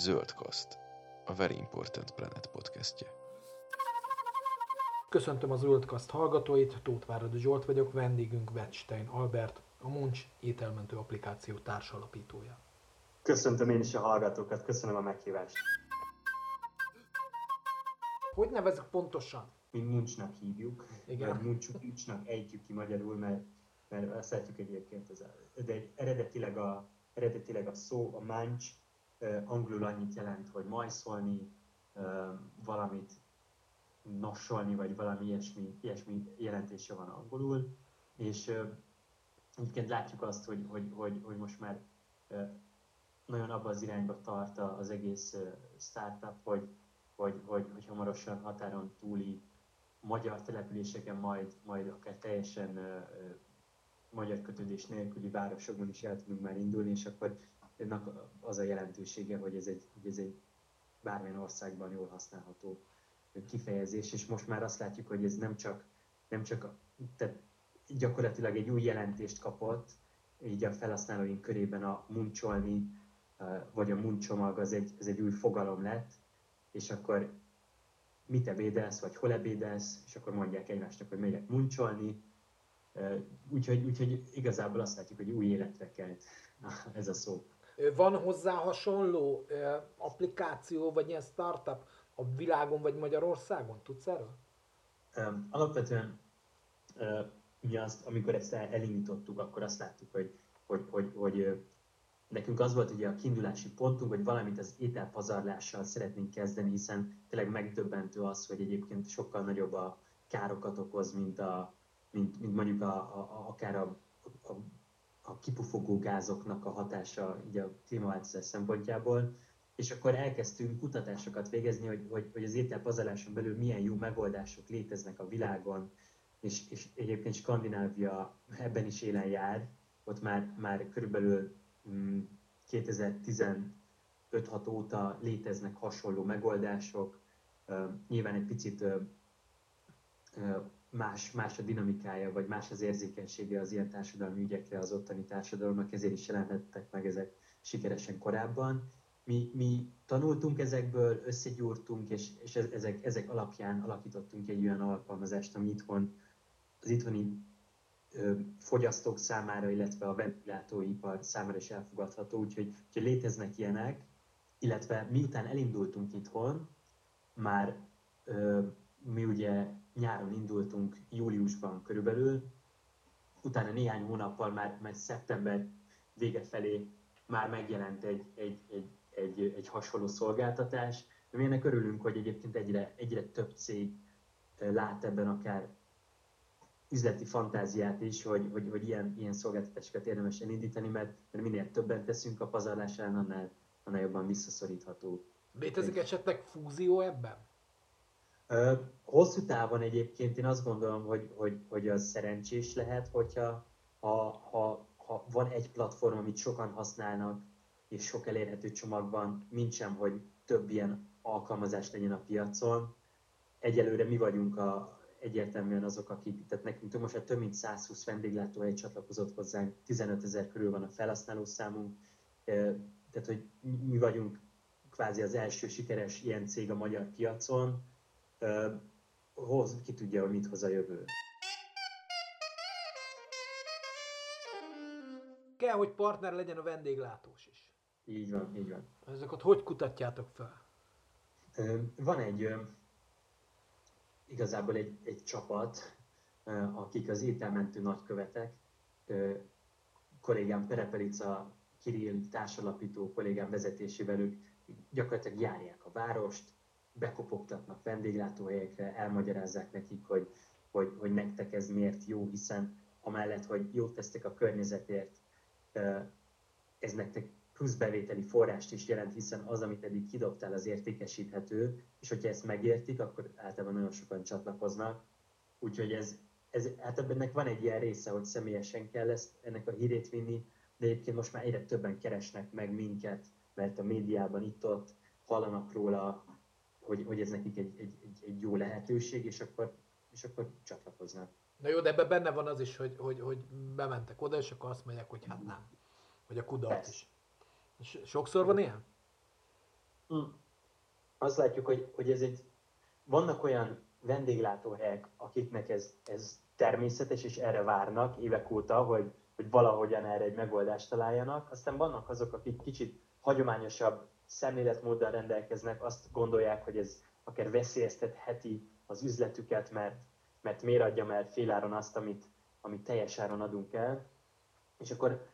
Zöldkaszt, a Very Important Planet podcastje. Köszöntöm az Zöldkaszt hallgatóit, Tóth Váradi Zsolt vagyok, vendégünk Wettstein Albert, a Munch ételmentő applikáció társalapítója. Köszöntöm én is a hallgatókat, köszönöm a meghívást. Hogy nevezek pontosan? Mi Munchnak hívjuk, Igen. vagy Munchuk, Munchnak ejtjük ki magyarul, mert, mert szeretjük egyébként, ez, de eredetileg, a, eredetileg a szó, a munch, angolul annyit jelent, hogy majszolni, valamit nossolni, vagy valami ilyesmi, ilyesmi jelentése van angolul, és egyébként látjuk azt, hogy, hogy, hogy, hogy most már nagyon abba az irányba tart az egész startup, hogy, hogy, hogy, hogy hamarosan határon túli magyar településeken, majd, majd akár teljesen magyar kötődés nélküli városokban is el tudunk már indulni, és akkor ennek az a jelentősége, hogy ez egy, hogy ez egy bármilyen országban jól használható kifejezés, és most már azt látjuk, hogy ez nem csak, nem csak tehát gyakorlatilag egy új jelentést kapott, így a felhasználóink körében a muncsolni, vagy a muncsomag az egy, az egy új fogalom lett, és akkor mit ebédelsz, vagy hol ebédelsz, és akkor mondják egymásnak, hogy megyek muncsolni. Úgyhogy, úgyhogy igazából azt látjuk, hogy új életre kelt ez a szó. Van hozzá hasonló applikáció, vagy ilyen startup a világon, vagy Magyarországon? Tudsz erről? Alapvetően mi azt, amikor ezt elindítottuk, akkor azt láttuk, hogy, hogy, hogy, hogy nekünk az volt ugye a kiindulási pontunk, hogy valamit az ételpazarlással szeretnénk kezdeni, hiszen tényleg megdöbbentő az, hogy egyébként sokkal nagyobb a károkat okoz, mint, a, mint, mint mondjuk a, a, a, akár a, a, a kipufogó gázoknak a hatása így a klímaváltozás szempontjából. És akkor elkezdtünk kutatásokat végezni, hogy, hogy, hogy az ételpazarláson belül milyen jó megoldások léteznek a világon, és, és egyébként Skandinávia ebben is élen jár, ott már, már körülbelül 2015-6 óta léteznek hasonló megoldások, nyilván egy picit más, más a dinamikája, vagy más az érzékenysége az ilyen társadalmi ügyekre az ottani társadalomnak, ezért is jelenhettek meg ezek sikeresen korábban. Mi, mi tanultunk ezekből, összegyúrtunk, és, és ezek, ezek alapján alakítottunk egy olyan alkalmazást, ami itthon az itthoni fogyasztók számára, illetve a ventilátóipar számára is elfogadható, úgyhogy, úgyhogy léteznek ilyenek, illetve miután elindultunk itthon, már ö, mi ugye nyáron indultunk júliusban körülbelül, utána néhány hónappal már, már szeptember vége felé már megjelent egy, egy, egy, egy, egy hasonló szolgáltatás. Mi ennek örülünk, hogy egyébként egyre, egyre több cég lát ebben akár üzleti fantáziát is, hogy, hogy, hogy ilyen, ilyen szolgáltatásokat érdemes elindítani, mert, mert minél többen teszünk a pazarlásán, annál, annál jobban visszaszorítható. Létezik esetleg fúzió ebben? Hosszú távon egyébként én azt gondolom, hogy, hogy, hogy az szerencsés lehet, hogyha ha, ha, ha van egy platform, amit sokan használnak, és sok elérhető csomag van, sem, hogy több ilyen alkalmazás legyen a piacon. Egyelőre mi vagyunk a, egyértelműen azok, akik, tehát nekünk most már több mint 120 vendéglátóhely csatlakozott hozzánk, 15 ezer körül van a felhasználó számunk, tehát hogy mi vagyunk kvázi az első sikeres ilyen cég a magyar piacon, hoz, ki tudja, hogy mit hoz a jövő. Kell, hogy partner legyen a vendéglátós is. Így van, így van. Ezeket hogy kutatjátok fel? Van egy igazából egy, egy csapat, akik az ételmentő nagykövetek, kollégám Perepelica, Kirill társalapító kollégám vezetésével ők gyakorlatilag járják a várost, bekopogtatnak vendéglátóhelyekre, elmagyarázzák nekik, hogy, hogy, hogy nektek ez miért jó, hiszen amellett, hogy jót tesztek a környezetért, ez nektek plusz bevételi forrást is jelent, hiszen az, amit eddig kidobtál, az értékesíthető, és hogyha ezt megértik, akkor általában nagyon sokan csatlakoznak. Úgyhogy ez, ez, hát ennek van egy ilyen része, hogy személyesen kell ezt, ennek a hírét vinni, de egyébként most már egyre többen keresnek meg minket, mert a médiában itt-ott hallanak róla, hogy, hogy ez nekik egy, egy, egy, egy jó lehetőség, és akkor, és akkor csatlakoznak. Na jó, de ebben benne van az is, hogy, hogy, hogy bementek oda, és akkor azt mondják, hogy hát nem. Vagy a kudarc is. Sokszor van ilyen? Hm. Azt látjuk, hogy, hogy ez egy, vannak olyan vendéglátóhelyek, akiknek ez, ez természetes, és erre várnak évek óta, hogy, hogy valahogyan erre egy megoldást találjanak. Aztán vannak azok, akik kicsit hagyományosabb szemléletmóddal rendelkeznek, azt gondolják, hogy ez akár veszélyeztetheti az üzletüket, mert, mert miért adjam el féláron azt, amit, amit teljes áron adunk el. És akkor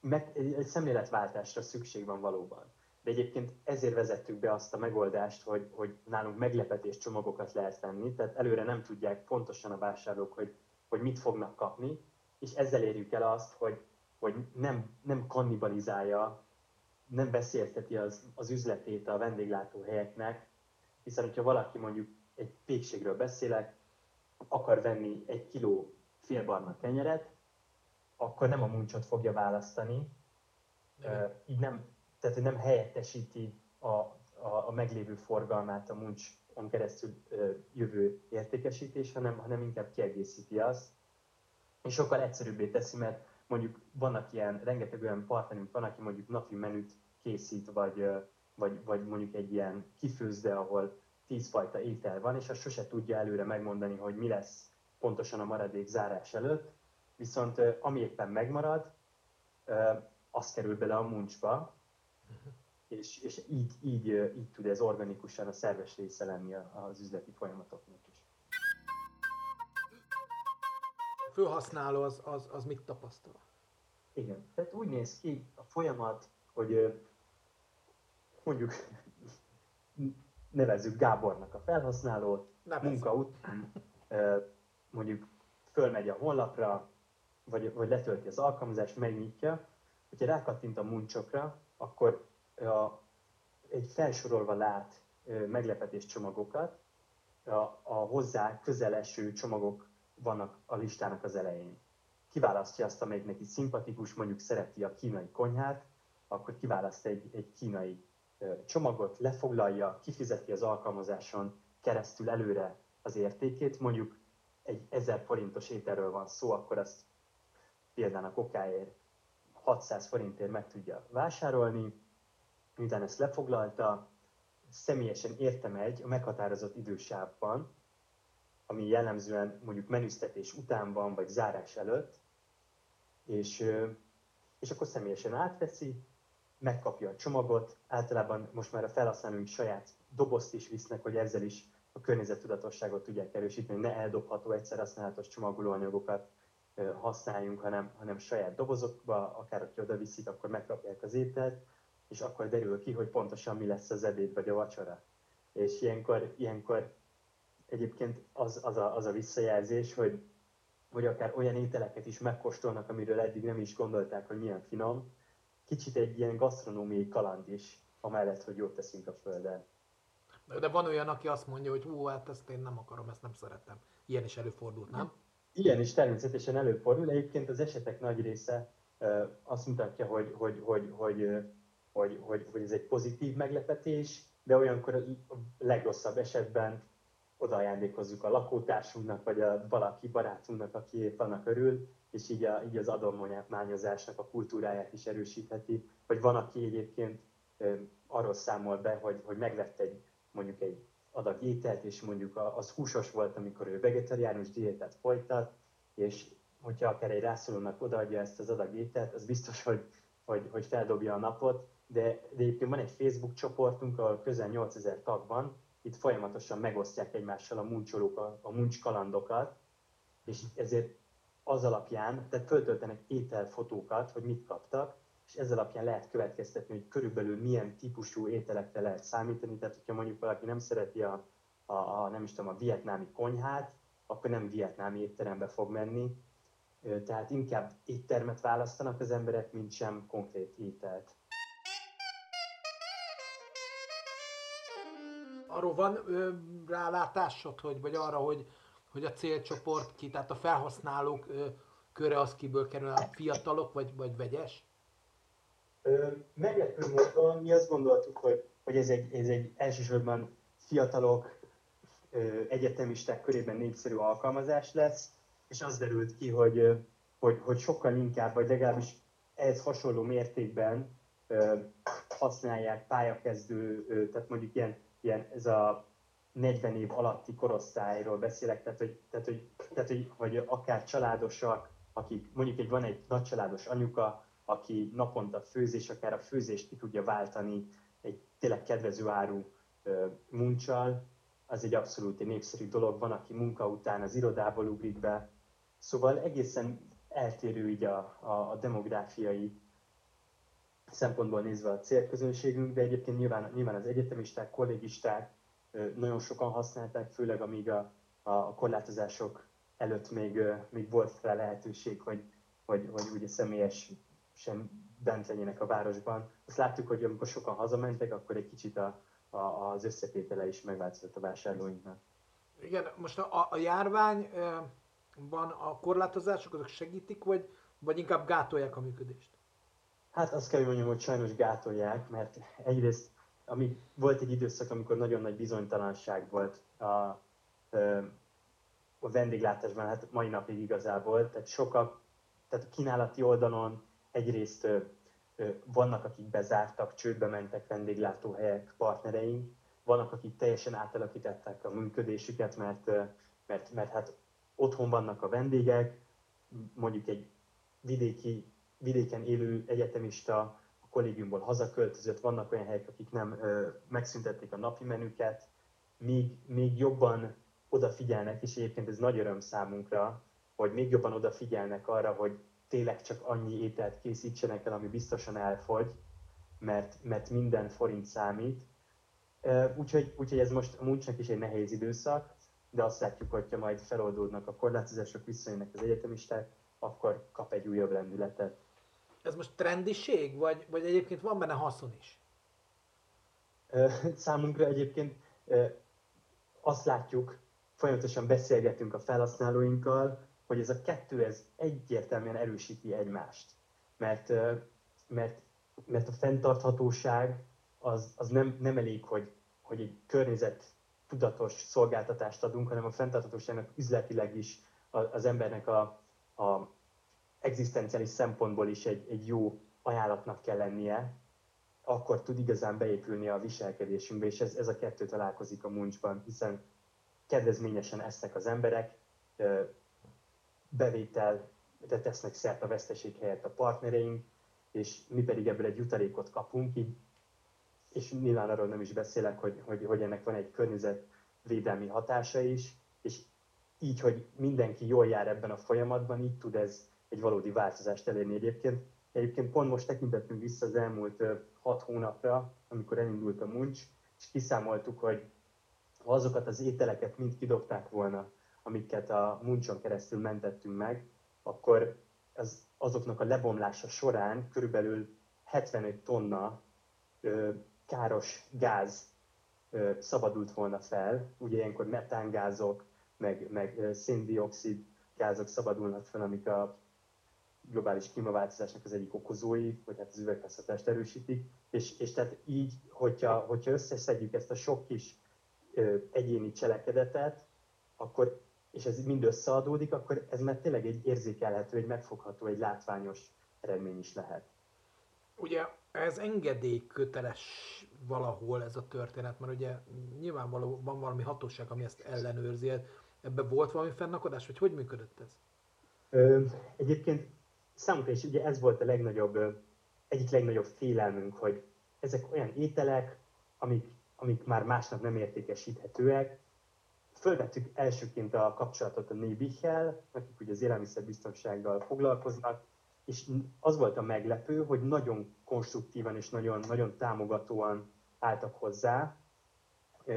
meg, egy szemléletváltásra szükség van valóban. De egyébként ezért vezettük be azt a megoldást, hogy, hogy nálunk meglepetés csomagokat lehet venni, tehát előre nem tudják pontosan a vásárlók, hogy, hogy mit fognak kapni, és ezzel érjük el azt, hogy, hogy nem, nem kannibalizálja, nem beszélteti az, az üzletét a vendéglátóhelyeknek, hiszen hogyha valaki mondjuk egy pékségről beszélek, akar venni egy kiló félbarna kenyeret, akkor nem a muncsot fogja választani, uh, így nem, tehát nem helyettesíti a, a, a meglévő forgalmát a muncson keresztül jövő értékesítés, hanem, hanem inkább kiegészíti azt, és sokkal egyszerűbbé teszi, mert mondjuk vannak ilyen, rengeteg olyan partnerünk van, aki mondjuk napi menüt készít, vagy, vagy, vagy mondjuk egy ilyen kifőzde, ahol tíz fajta étel van, és azt sose tudja előre megmondani, hogy mi lesz pontosan a maradék zárás előtt, viszont ami éppen megmarad, az kerül bele a muncsba, és, és így, így, így tud ez organikusan a szerves része lenni az üzleti folyamatoknak főhasználó az, az, az mit tapasztal? Igen, tehát úgy néz ki a folyamat, hogy mondjuk nevezzük Gábornak a felhasználót, Nevezzük. munka után mondjuk fölmegy a honlapra, vagy, vagy letölti az alkalmazást, megnyitja, hogyha rákattint a muncsokra, akkor a, egy felsorolva lát meglepetés csomagokat, a, a hozzá közel eső csomagok vannak a listának az elején. Kiválasztja azt, amelyik neki szimpatikus, mondjuk szereti a kínai konyhát, akkor kiválaszt egy, egy kínai csomagot, lefoglalja, kifizeti az alkalmazáson keresztül előre az értékét, mondjuk egy 1000 forintos ételről van szó, akkor azt például a kokáért 600 forintért meg tudja vásárolni, miután ezt lefoglalta, személyesen értem egy a meghatározott idősávban, ami jellemzően mondjuk menüztetés után van, vagy zárás előtt, és, és akkor személyesen átveszi, megkapja a csomagot, általában most már a felhasználóink saját dobozt is visznek, hogy ezzel is a környezettudatosságot tudják erősíteni, ne eldobható egyszer használatos csomagolóanyagokat használjunk, hanem, hanem saját dobozokba, akár hogyha oda viszik, akkor megkapják az ételt, és akkor derül ki, hogy pontosan mi lesz az ebéd vagy a vacsora. És ilyenkor, ilyenkor egyébként az, az, a, az a visszajelzés, hogy, hogy akár olyan ételeket is megkóstolnak, amiről eddig nem is gondolták, hogy milyen finom. Kicsit egy ilyen gasztronómiai kaland is, amellett, hogy jót teszünk a földön. De van olyan, aki azt mondja, hogy hú, hát ezt én nem akarom, ezt nem szeretem. Ilyen is előfordult, nem? Ilyen is természetesen előfordul. Egyébként az esetek nagy része azt mutatja, hogy, hogy, hogy, hogy, hogy, hogy, hogy ez egy pozitív meglepetés, de olyankor a legrosszabb esetben oda ajándékozzuk a lakótársunknak, vagy a valaki barátunknak, aki épp annak örül, és így, a, így az adományozásnak a kultúráját is erősítheti. Vagy van, aki egyébként arról számol be, hogy, hogy megvett egy mondjuk egy adag ételt, és mondjuk az húsos volt, amikor ő vegetariánus diétát folytat, és hogyha akár egy rászorulónak odaadja ezt az adag ételt, az biztos, hogy, hogy, hogy feldobja a napot, de, de egyébként van egy Facebook csoportunk, ahol közel 8000 tag van, itt folyamatosan megosztják egymással a muncsolók, a, a muncskalandokat, és ezért az alapján, tehát föltöltenek ételfotókat, hogy mit kaptak, és ez alapján lehet következtetni, hogy körülbelül milyen típusú ételekre lehet számítani. Tehát, hogyha mondjuk valaki nem szereti a, a, a nem is tudom, a vietnámi konyhát, akkor nem vietnámi étterembe fog menni. Tehát inkább éttermet választanak az emberek, mint sem konkrét ételt. Arról van ö, rálátásod, hogy, vagy arra, hogy, hogy a célcsoport ki, tehát a felhasználók ö, köre az kiből kerül, a fiatalok vagy, vagy vegyes? meglepő módon mi azt gondoltuk, hogy, hogy ez, egy, ez egy elsősorban fiatalok, egyetemisták körében népszerű alkalmazás lesz, és az derült ki, hogy, hogy, hogy sokkal inkább, vagy legalábbis ehhez hasonló mértékben használják pályakezdő, tehát mondjuk ilyen, ilyen ez a 40 év alatti korosztályról beszélek, tehát hogy, tehát, hogy, tehát, hogy, hogy akár családosak, akik mondjuk egy, van egy nagycsaládos anyuka, aki naponta főzés, akár a főzést ki tudja váltani egy tényleg kedvező áru muncsal, az egy abszolút egy népszerű dolog. Van, aki munka után az irodából ugrik be. Szóval egészen eltérő így a, a, a demográfiai szempontból nézve a célközönségünk, de egyébként nyilván, nyilván az egyetemisták, kollégisták nagyon sokan használták, főleg amíg a, a korlátozások előtt még, még volt rá lehetőség, hogy, hogy, hogy ugye személyes sem bent legyenek a városban. Azt láttuk, hogy amikor sokan hazamentek, akkor egy kicsit a, a, az összetétele is megváltozott a vásárlóinknak. Igen, most a, a járványban a korlátozások azok segítik, vagy, vagy inkább gátolják a működést? Hát azt kell, hogy mondjam, hogy sajnos gátolják, mert egyrészt ami volt egy időszak, amikor nagyon nagy bizonytalanság volt a, a vendéglátásban, hát mai napig igazából, tehát sokak, tehát a kínálati oldalon egyrészt vannak, akik bezártak, csődbe mentek vendéglátóhelyek, partnereink, vannak, akik teljesen átalakították a működésüket, mert, mert, mert hát otthon vannak a vendégek, mondjuk egy vidéki, vidéken élő egyetemista a kollégiumból hazaköltözött, vannak olyan helyek, akik nem ö, megszüntették a napi menüket, még, még jobban odafigyelnek, és egyébként ez nagy öröm számunkra, hogy még jobban odafigyelnek arra, hogy tényleg csak annyi ételt készítsenek el, ami biztosan elfogy, mert, mert minden forint számít. Úgyhogy, úgyhogy ez most a is egy nehéz időszak, de azt látjuk, hogyha majd feloldódnak a korlátozások, visszajönnek az egyetemisták, akkor kap egy újabb lendületet. Ez most trendiség, vagy, vagy egyébként van benne haszon is? Számunkra egyébként azt látjuk, folyamatosan beszélgetünk a felhasználóinkkal, hogy ez a kettő ez egyértelműen erősíti egymást. Mert, mert, mert a fenntarthatóság az, az nem, nem elég, hogy, hogy egy környezet tudatos szolgáltatást adunk, hanem a fenntarthatóságnak üzletileg is az embernek a, a egzisztenciális szempontból is egy, egy jó ajánlatnak kell lennie, akkor tud igazán beépülni a viselkedésünkbe, és ez, ez a kettő találkozik a muncsban, hiszen kedvezményesen esznek az emberek, bevételre tesznek szert a veszteség helyett a partnereink, és mi pedig ebből egy jutalékot kapunk, így, és nyilván arról nem is beszélek, hogy, hogy, hogy ennek van egy környezetvédelmi hatása is, és így, hogy mindenki jól jár ebben a folyamatban, így tud ez egy valódi változást elérni egyébként. Egyébként pont most tekintettünk vissza az elmúlt hat hónapra, amikor elindult a muncs, és kiszámoltuk, hogy ha azokat az ételeket mind kidobták volna, amiket a muncson keresztül mentettünk meg, akkor az, azoknak a lebomlása során körülbelül 75 tonna ö, káros gáz ö, szabadult volna fel. Ugye ilyenkor metángázok, meg, meg széndiokszid gázok szabadulnak fel, amik a globális klímaváltozásnak az egyik okozói, vagy hát az üvegházhatást erősítik. És, és tehát így, hogyha, hogyha összeszedjük ezt a sok kis ö, egyéni cselekedetet, akkor és ez mind összeadódik, akkor ez már tényleg egy érzékelhető, egy megfogható, egy látványos eredmény is lehet. Ugye ez engedélyköteles valahol ez a történet, mert ugye nyilvánvalóan van valami hatóság, ami ezt ellenőrzi. Ebben volt valami fennakadás, vagy hogy működött ez? Ö, egyébként számunkra is ugye ez volt a legnagyobb, egyik legnagyobb félelmünk, hogy ezek olyan ételek, amik, amik már másnap nem értékesíthetőek, fölvettük elsőként a kapcsolatot a Nébichel, akik ugye az élelmiszerbiztonsággal foglalkoznak, és az volt a meglepő, hogy nagyon konstruktívan és nagyon, nagyon támogatóan álltak hozzá,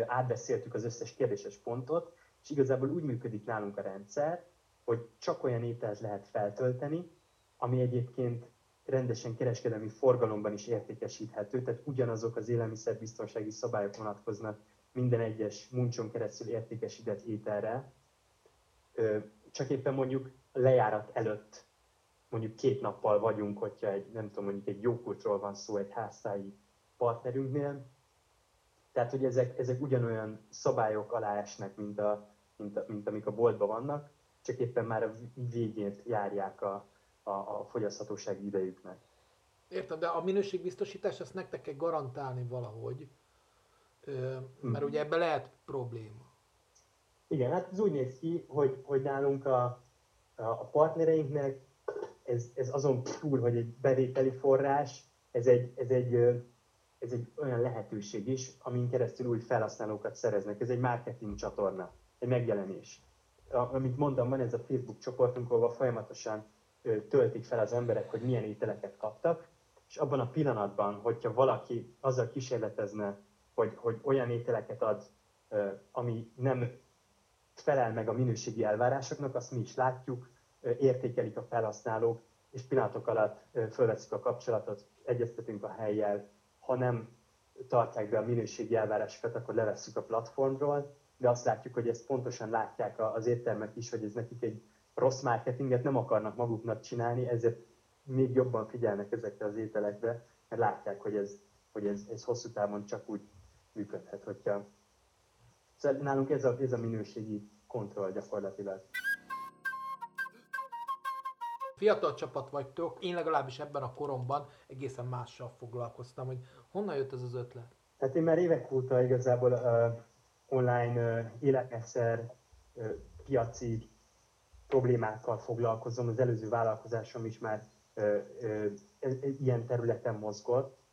átbeszéltük az összes kérdéses pontot, és igazából úgy működik nálunk a rendszer, hogy csak olyan ételt lehet feltölteni, ami egyébként rendesen kereskedelmi forgalomban is értékesíthető, tehát ugyanazok az élelmiszerbiztonsági szabályok vonatkoznak minden egyes muncson keresztül értékesített ételre, csak éppen mondjuk lejárat előtt, mondjuk két nappal vagyunk, hogyha egy, nem tudom, mondjuk egy jókultról van szó egy háztáji partnerünknél, tehát, hogy ezek, ezek ugyanolyan szabályok alá esnek, mint, a, mint, a, mint amik a boltban vannak, csak éppen már a végén járják a, a, a fogyaszthatósági idejüknek. Értem, de a minőségbiztosítás ezt nektek kell garantálni valahogy, mert ugye ebbe lehet probléma. Igen, hát ez úgy néz ki, hogy, hogy nálunk a, a partnereinknek ez, ez azon túl, hogy egy bevételi forrás, ez egy, ez egy, ez egy olyan lehetőség is, amin keresztül új felhasználókat szereznek. Ez egy marketing csatorna, egy megjelenés. Amit mondtam, van ez a Facebook csoportunk, ahol folyamatosan töltik fel az emberek, hogy milyen ételeket kaptak, és abban a pillanatban, hogyha valaki azzal kísérletezne, hogy, hogy olyan ételeket ad, ami nem felel meg a minőségi elvárásoknak, azt mi is látjuk, értékelik a felhasználók, és pillanatok alatt fölveszik a kapcsolatot, egyeztetünk a helyjel, ha nem tartják be a minőségi elvárásokat, akkor levesszük a platformról, de azt látjuk, hogy ezt pontosan látják az éttermek is, hogy ez nekik egy rossz marketinget nem akarnak maguknak csinálni, ezért még jobban figyelnek ezekre az ételekre, mert látják, hogy ez, hogy ez, ez hosszú távon csak úgy működhet, hogyha... Szóval nálunk ez a, ez a minőségi kontroll gyakorlatilag. Fiatal csapat vagytok, én legalábbis ebben a koromban egészen mással foglalkoztam, hogy honnan jött ez az ötlet? Hát én már évek óta igazából uh, online uh, élelmiszer uh, piaci problémákkal foglalkozom, az előző vállalkozásom is már uh, uh, ilyen területen mozgott,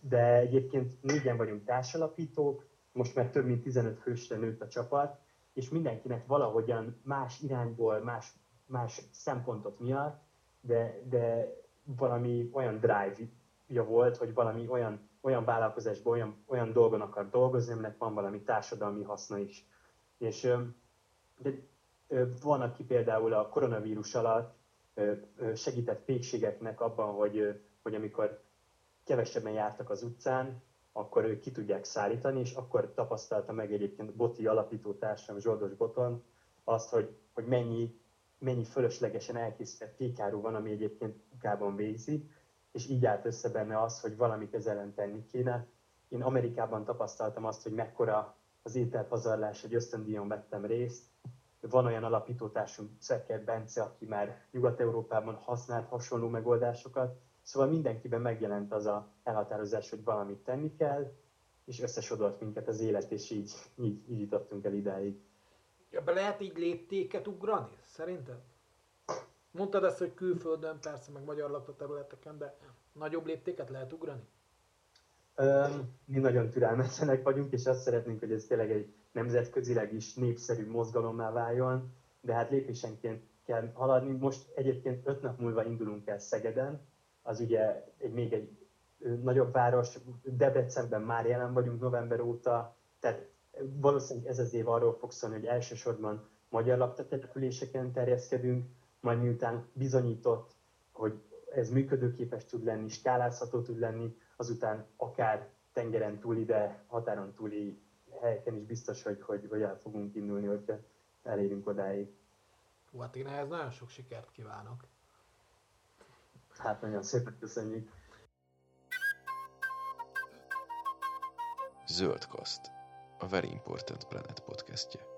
de egyébként négyen vagyunk társalapítók, most már több mint 15 fősre nőtt a csapat, és mindenkinek valahogyan más irányból, más, más szempontok miatt, de, de valami olyan drive-ja volt, hogy valami olyan, olyan vállalkozásban, olyan, olyan dolgon akar dolgozni, aminek van valami társadalmi haszna is. És de van, aki például a koronavírus alatt segített pékségeknek abban, hogy, hogy amikor kevesebben jártak az utcán, akkor ők ki tudják szállítani, és akkor tapasztalta meg egyébként Boti alapítótársam Zsoldos Boton azt, hogy, hogy mennyi, mennyi fölöslegesen elkészített kékáru van, ami egyébként kukában végzi, és így állt össze benne az, hogy valamit ezzel ellen tenni kéne. Én Amerikában tapasztaltam azt, hogy mekkora az ételpazarlás, hogy ösztöndíjon vettem részt. Van olyan alapítótársunk, Szekker Bence, aki már Nyugat-Európában használt hasonló megoldásokat, Szóval mindenkiben megjelent az a elhatározás, hogy valamit tenni kell, és összesodolt minket az élet, és így, így, így jutottunk el idáig. Ebbe lehet így léptéket ugrani, szerinted? Mondtad ezt, hogy külföldön, persze, meg magyar lakóterületeken, de nagyobb léptéket lehet ugrani? Um, mi nagyon türelmetlenek vagyunk, és azt szeretnénk, hogy ez tényleg egy nemzetközileg is népszerű mozgalommá váljon, de hát lépésenként kell haladni. Most egyébként öt nap múlva indulunk el Szegeden, az ugye egy, még egy nagyobb város, Debrecenben már jelen vagyunk november óta, tehát valószínűleg ez az év arról fog szólni, hogy elsősorban magyar laktatelepüléseken terjeszkedünk, majd miután bizonyított, hogy ez működőképes tud lenni, skálázható tud lenni, azután akár tengeren túli, de határon túli helyeken is biztos, hogy, hogy, hogy el fogunk indulni, hogyha elérünk odáig. Hú, hát én ehhez nagyon sok sikert kívánok. Hát nagyon szépen köszönjük. Zöldkaszt, a Very Important Planet podcastje.